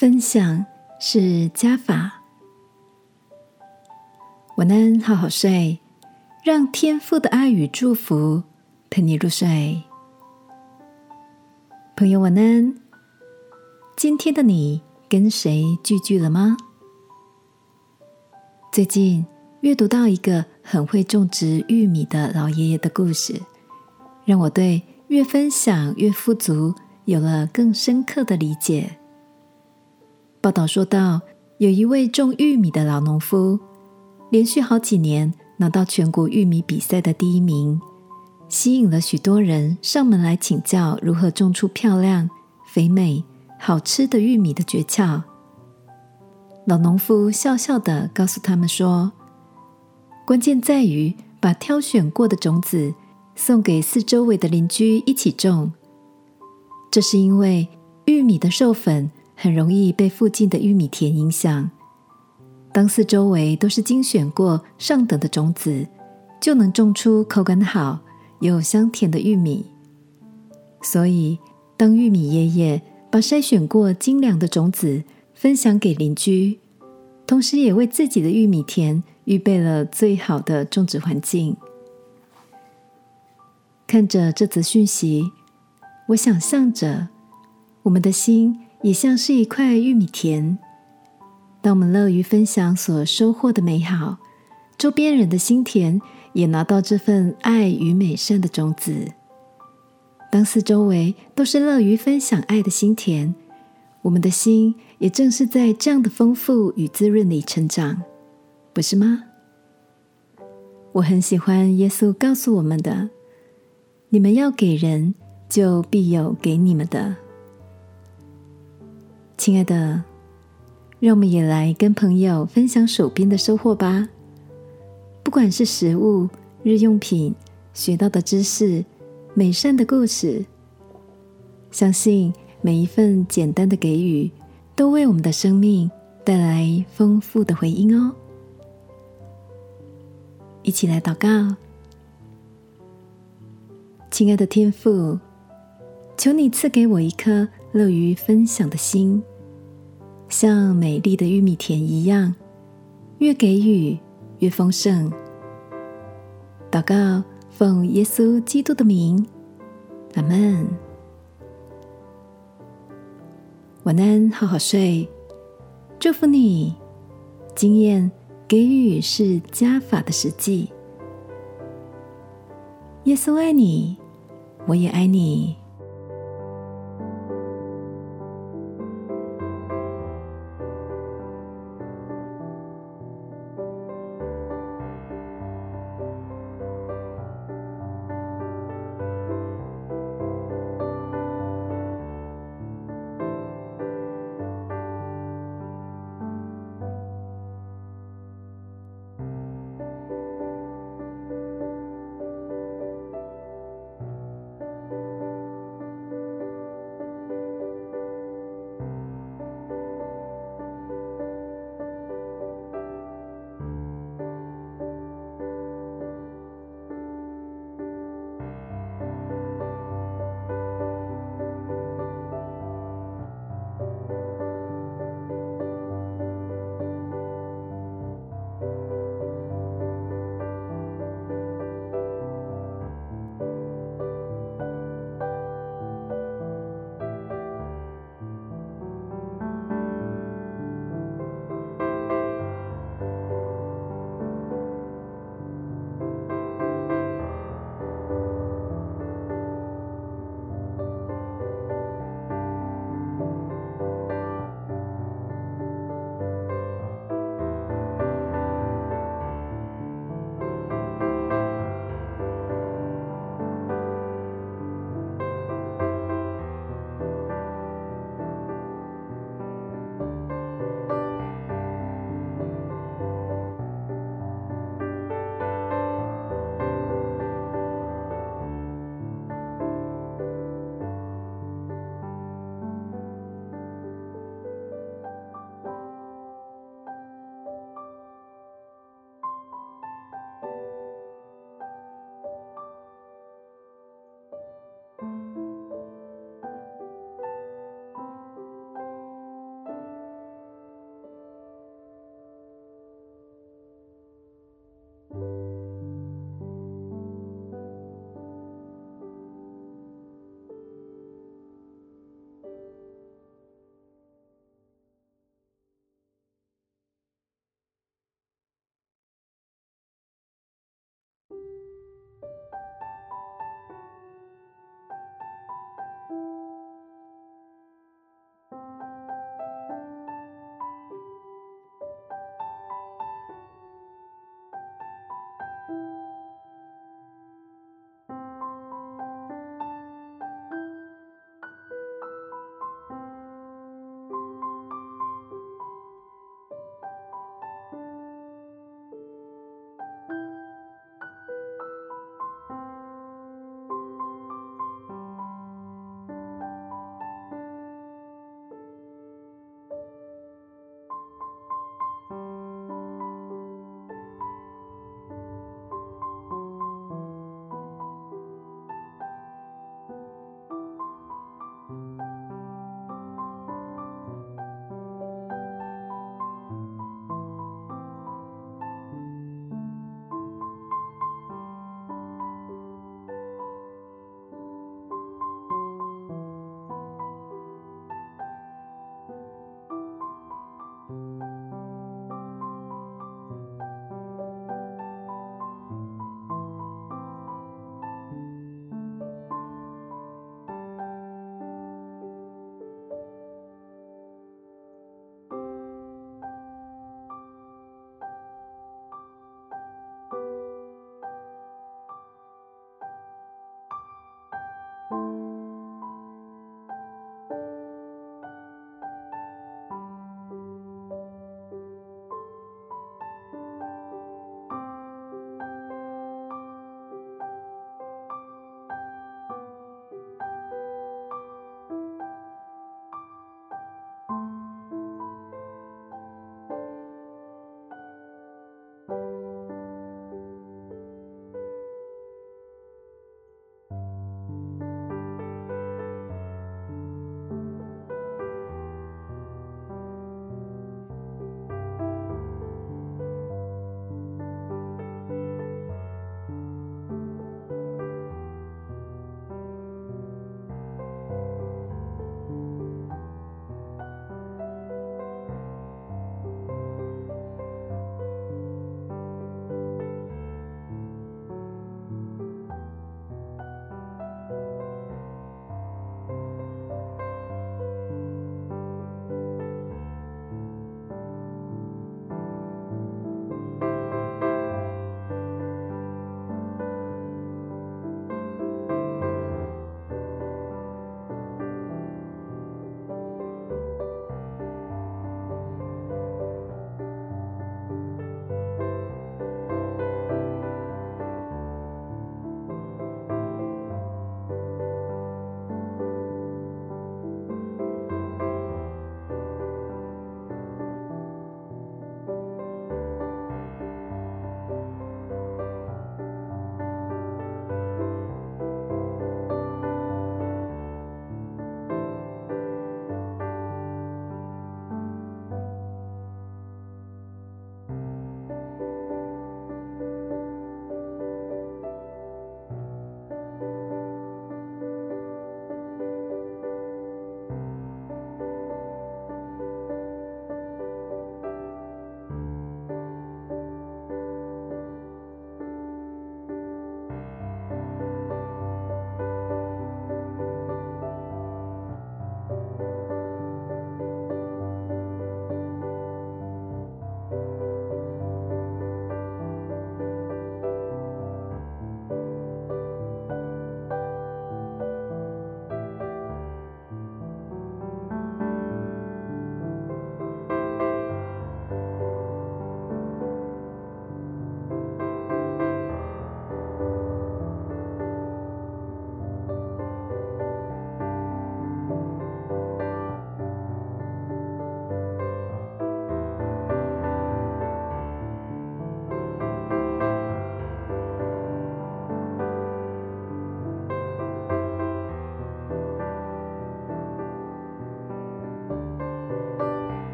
分享是加法。晚安，好好睡，让天父的爱与祝福陪你入睡。朋友，晚安。今天的你跟谁聚聚了吗？最近阅读到一个很会种植玉米的老爷爷的故事，让我对越分享越富足有了更深刻的理解。报道说到，有一位种玉米的老农夫，连续好几年拿到全国玉米比赛的第一名，吸引了许多人上门来请教如何种出漂亮、肥美、好吃的玉米的诀窍。老农夫笑笑的告诉他们说：“关键在于把挑选过的种子送给四周围的邻居一起种。这是因为玉米的授粉很容易被附近的玉米田影响。当四周围都是精选过上等的种子，就能种出口感好又香甜的玉米。所以，当玉米爷爷把筛选过精良的种子，分享给邻居，同时也为自己的玉米田预备了最好的种植环境。看着这则讯息，我想象着我们的心也像是一块玉米田。当我们乐于分享所收获的美好，周边人的心田也拿到这份爱与美善的种子。当四周围都是乐于分享爱的心田。我们的心也正是在这样的丰富与滋润里成长，不是吗？我很喜欢耶稣告诉我们的：“你们要给人，就必有给你们的。”亲爱的，让我们也来跟朋友分享手边的收获吧。不管是食物、日用品、学到的知识、美善的故事，相信。每一份简单的给予，都为我们的生命带来丰富的回应哦。一起来祷告，亲爱的天父，求你赐给我一颗乐于分享的心，像美丽的玉米田一样，越给予越丰盛。祷告，奉耶稣基督的名，阿门。晚安，好好睡。祝福你，经验给予是加法的实际。耶稣爱你，我也爱你。